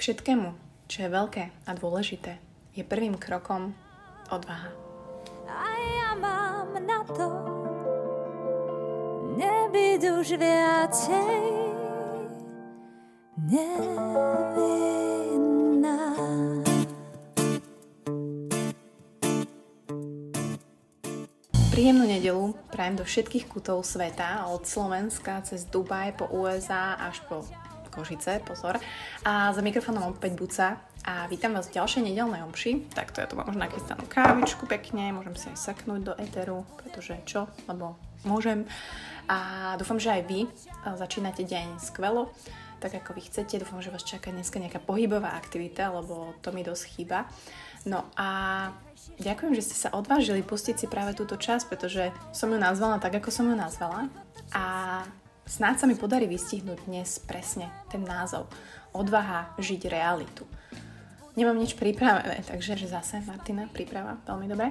všetkému, čo je veľké a dôležité, je prvým krokom odvaha. A ja mám na to nebyť už viacej nevinná. Príjemnú nedelu prajem do všetkých kutov sveta, od Slovenska cez Dubaj po USA až po Košice, pozor. A za mikrofónom opäť Buca a vítam vás v ďalšej nedelnej omši. Takto ja tu mám už nachystanú kávičku pekne, môžem si aj saknúť do eteru, pretože čo, lebo môžem. A dúfam, že aj vy začínate deň skvelo, tak ako vy chcete. Dúfam, že vás čaká dneska nejaká pohybová aktivita, lebo to mi dosť chýba. No a ďakujem, že ste sa odvážili pustiť si práve túto časť, pretože som ju nazvala tak, ako som ju nazvala. A Snáď sa mi podarí vystihnúť dnes presne ten názov. Odvaha žiť realitu. Nemám nič pripravené, takže že zase Martina príprava, veľmi dobre.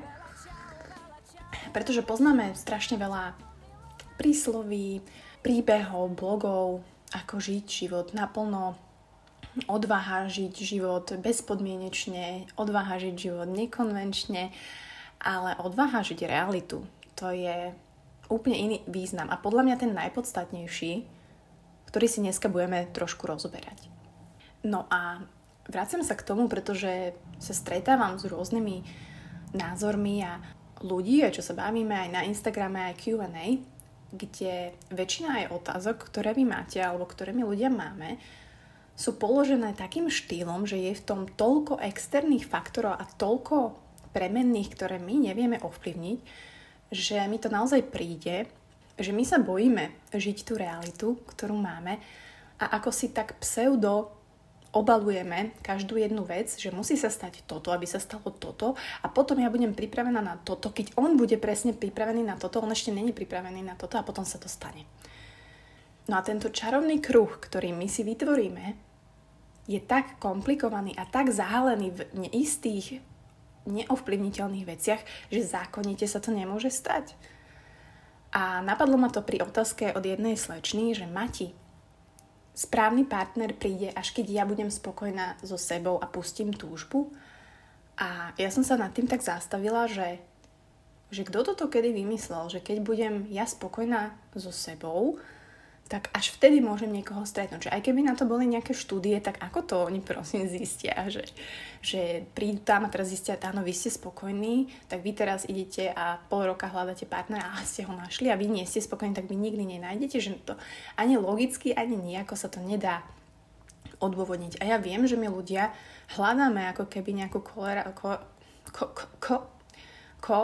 Pretože poznáme strašne veľa prísloví, príbehov, blogov, ako žiť život naplno, odvaha žiť život bezpodmienečne, odvaha žiť život nekonvenčne, ale odvaha žiť realitu, to je úplne iný význam a podľa mňa ten najpodstatnejší, ktorý si dneska budeme trošku rozoberať. No a vracem sa k tomu, pretože sa stretávam s rôznymi názormi a ľudí, čo sa bavíme aj na Instagrame, aj Q&A, kde väčšina aj otázok, ktoré vy máte alebo ktoré my ľudia máme, sú položené takým štýlom, že je v tom toľko externých faktorov a toľko premenných, ktoré my nevieme ovplyvniť, že mi to naozaj príde, že my sa bojíme žiť tú realitu, ktorú máme a ako si tak pseudo obalujeme každú jednu vec, že musí sa stať toto, aby sa stalo toto a potom ja budem pripravená na toto. Keď on bude presne pripravený na toto, on ešte není pripravený na toto a potom sa to stane. No a tento čarovný kruh, ktorý my si vytvoríme, je tak komplikovaný a tak zahalený v neistých neovplyvniteľných veciach, že zákonite sa to nemôže stať. A napadlo ma to pri otázke od jednej slečny, že Mati, správny partner príde, až keď ja budem spokojná so sebou a pustím túžbu. A ja som sa nad tým tak zastavila, že, že kto toto kedy vymyslel, že keď budem ja spokojná so sebou, tak až vtedy môžem niekoho stretnúť. Že aj keby na to boli nejaké štúdie, tak ako to oni prosím zistia, že, že prídu tam a teraz zistia, áno, vy ste spokojní, tak vy teraz idete a pol roka hľadáte partnera a ste ho našli a vy nie ste spokojní, tak vy nikdy nenájdete, že to ani logicky, ani nejako sa to nedá odôvodniť. A ja viem, že my ľudia hľadáme ako keby nejakú kolera, ko, ko, ko, ko, ko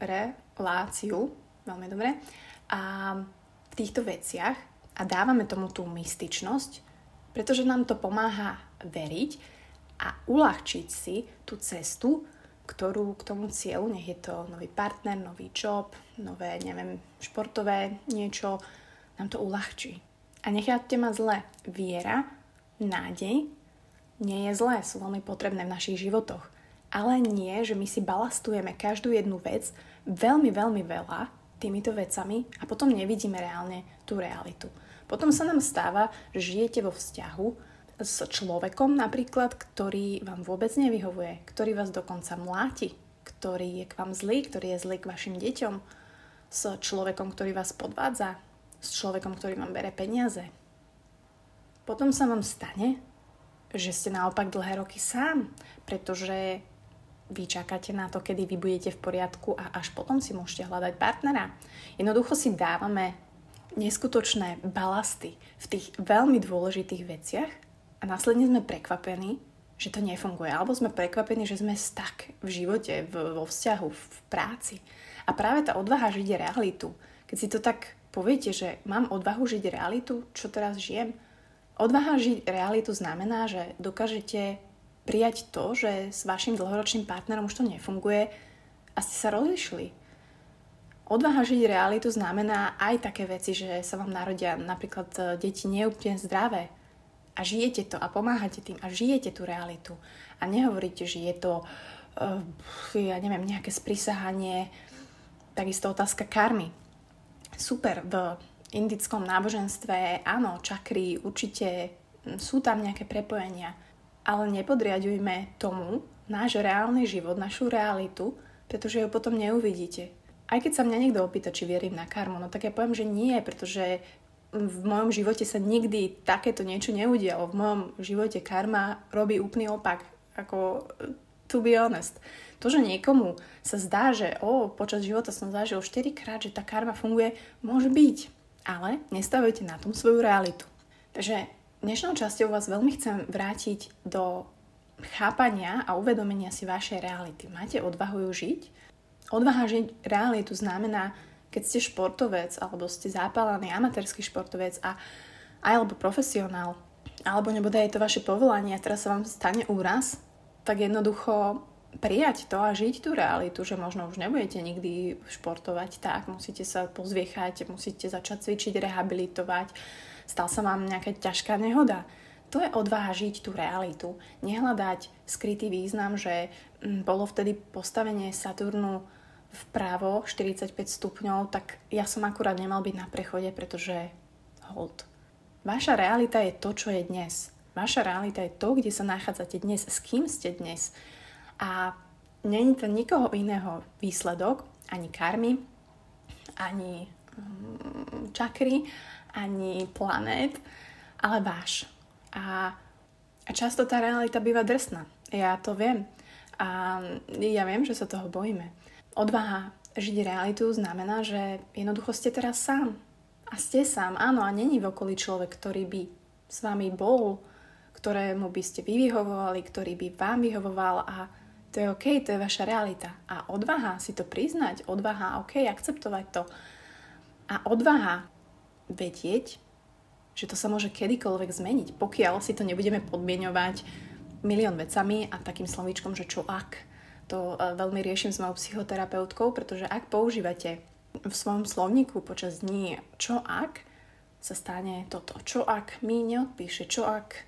reláciu, veľmi dobre, a v týchto veciach a dávame tomu tú mystičnosť, pretože nám to pomáha veriť a uľahčiť si tú cestu, ktorú k tomu cieľu, nech je to nový partner, nový job, nové, neviem, športové niečo, nám to uľahčí. A necháte ma zle. Viera, nádej nie je zlé, sú veľmi potrebné v našich životoch. Ale nie, že my si balastujeme každú jednu vec veľmi, veľmi veľa týmito vecami a potom nevidíme reálne tú realitu. Potom sa nám stáva, že žijete vo vzťahu s človekom napríklad, ktorý vám vôbec nevyhovuje, ktorý vás dokonca mláti, ktorý je k vám zlý, ktorý je zlý k vašim deťom, s človekom, ktorý vás podvádza, s človekom, ktorý vám bere peniaze. Potom sa vám stane, že ste naopak dlhé roky sám, pretože vy čakáte na to, kedy vy budete v poriadku a až potom si môžete hľadať partnera. Jednoducho si dávame neskutočné balasty v tých veľmi dôležitých veciach a následne sme prekvapení, že to nefunguje. Alebo sme prekvapení, že sme stak v živote, vo vzťahu, v práci. A práve tá odvaha žiť realitu. Keď si to tak poviete, že mám odvahu žiť realitu, čo teraz žijem, odvaha žiť realitu znamená, že dokážete prijať to, že s vašim dlhoročným partnerom už to nefunguje a ste sa rozlišili. Odvaha žiť realitu znamená aj také veci, že sa vám narodia napríklad e, deti neúplne zdravé a žijete to a pomáhate tým a žijete tú realitu a nehovoríte, že je to uh, ja neviem, nejaké sprisahanie takisto otázka karmy. Super, v indickom náboženstve áno, čakry určite sú tam nejaké prepojenia, ale nepodriadujme tomu náš reálny život, našu realitu, pretože ju potom neuvidíte. Aj keď sa mňa niekto opýta, či vierím na karmu, no tak ja poviem, že nie, pretože v mojom živote sa nikdy takéto niečo neudialo. V mojom živote karma robí úplný opak. Ako, to be honest. To, že niekomu sa zdá, že o, počas života som zažil 4 krát, že tá karma funguje, môže byť. Ale nestavujte na tom svoju realitu. Takže dnešnou časťou vás veľmi chcem vrátiť do chápania a uvedomenia si vašej reality. Máte odvahu ju žiť? Odvaha žiť realitu znamená, keď ste športovec alebo ste zápalaný amatérsky športovec a alebo profesionál, alebo nebude aj to vaše povolanie a teraz sa vám stane úraz, tak jednoducho prijať to a žiť tú realitu, že možno už nebudete nikdy športovať tak, musíte sa pozviechať, musíte začať cvičiť, rehabilitovať, stal sa vám nejaká ťažká nehoda. To je odvaha žiť tú realitu. Nehľadať skrytý význam, že mm, bolo vtedy postavenie Saturnu vpravo 45 stupňov, tak ja som akurát nemal byť na prechode, pretože hold. Vaša realita je to, čo je dnes. Vaša realita je to, kde sa nachádzate dnes, s kým ste dnes. A není to nikoho iného výsledok, ani karmy, ani mm, čakry, ani planét, ale váš. A, často tá realita býva drsná. Ja to viem. A ja viem, že sa toho bojíme. Odvaha žiť realitu znamená, že jednoducho ste teraz sám. A ste sám, áno, a není v okolí človek, ktorý by s vami bol, ktorému by ste vyvyhovovali, ktorý by vám vyhovoval a to je OK, to je vaša realita. A odvaha si to priznať, odvaha, OK, akceptovať to. A odvaha vedieť, že to sa môže kedykoľvek zmeniť, pokiaľ si to nebudeme podmienovať milión vecami a takým slovíčkom, že čo ak. To e, veľmi riešim s mojou psychoterapeutkou, pretože ak používate v svojom slovníku počas dní čo ak, sa stane toto. Čo ak mi neodpíše, čo ak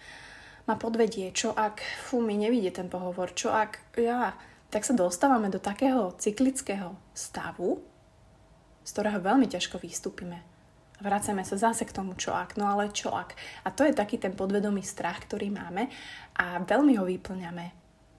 ma podvedie, čo ak fú, mi nevidie ten pohovor, čo ak ja, tak sa dostávame do takého cyklického stavu, z ktorého veľmi ťažko vystúpime vracame sa zase k tomu čo ak, no ale čo ak. A to je taký ten podvedomý strach, ktorý máme a veľmi ho vyplňame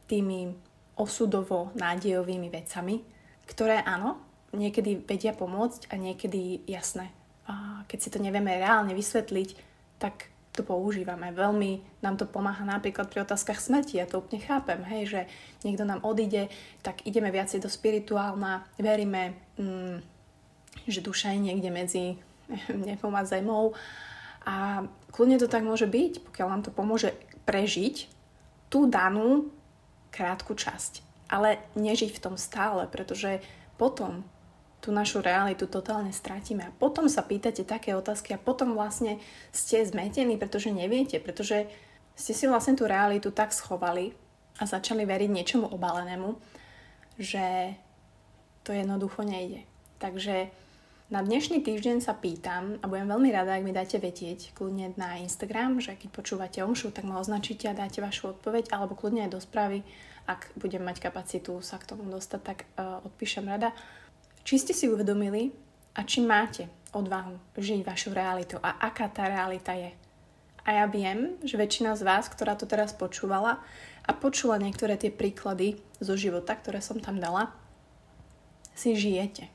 tými osudovo nádejovými vecami, ktoré áno, niekedy vedia pomôcť a niekedy jasné. A keď si to nevieme reálne vysvetliť, tak to používame. Veľmi nám to pomáha napríklad pri otázkach smrti. Ja to úplne chápem, hej, že niekto nám odíde, tak ideme viacej do spirituálna, veríme, mm, že duša je niekde medzi nebom a zemou. A kľudne to tak môže byť, pokiaľ nám to pomôže prežiť tú danú krátku časť. Ale nežiť v tom stále, pretože potom tú našu realitu totálne stratíme. A potom sa pýtate také otázky a potom vlastne ste zmetení, pretože neviete, pretože ste si vlastne tú realitu tak schovali a začali veriť niečomu obalenému, že to jednoducho nejde. Takže na dnešný týždeň sa pýtam a budem veľmi rada, ak mi dáte vedieť kľudne na Instagram, že keď počúvate omšu, tak ma označíte a dáte vašu odpoveď, alebo kľudne aj do správy, ak budem mať kapacitu sa k tomu dostať, tak uh, odpíšem rada. Či ste si uvedomili a či máte odvahu žiť vašu realitu a aká tá realita je. A ja viem, že väčšina z vás, ktorá to teraz počúvala a počula niektoré tie príklady zo života, ktoré som tam dala, si žijete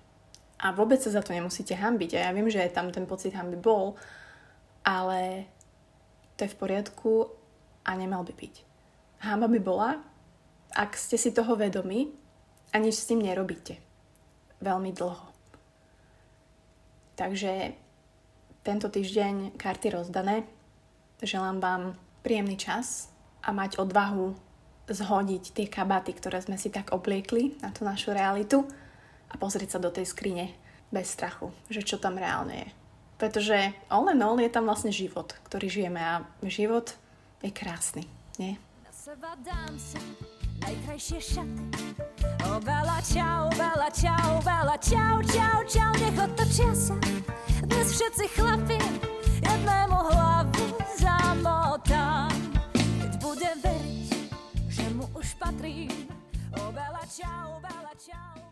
a vôbec sa za to nemusíte hambiť. A ja viem, že tam ten pocit hamby bol, ale to je v poriadku a nemal by byť. Hamba by bola, ak ste si toho vedomi a nič s tým nerobíte. Veľmi dlho. Takže tento týždeň karty rozdané. Želám vám príjemný čas a mať odvahu zhodiť tie kabaty, ktoré sme si tak obliekli na tú našu realitu a pozrieť sa do tej skrine bez strachu, že čo tam reálne je. Pretože all in all je tam vlastne život, ktorý žijeme a život je krásny, nie? Na seba dám si najkrajšie šaty Bela, čau, Bela, čau, Bela, čau, čau, čau, nech otočia sa. Dnes všetci chlapi jednému hlavu zamotám Keď budem veriť, že mu už patrím O Bela, čau, Bela, čau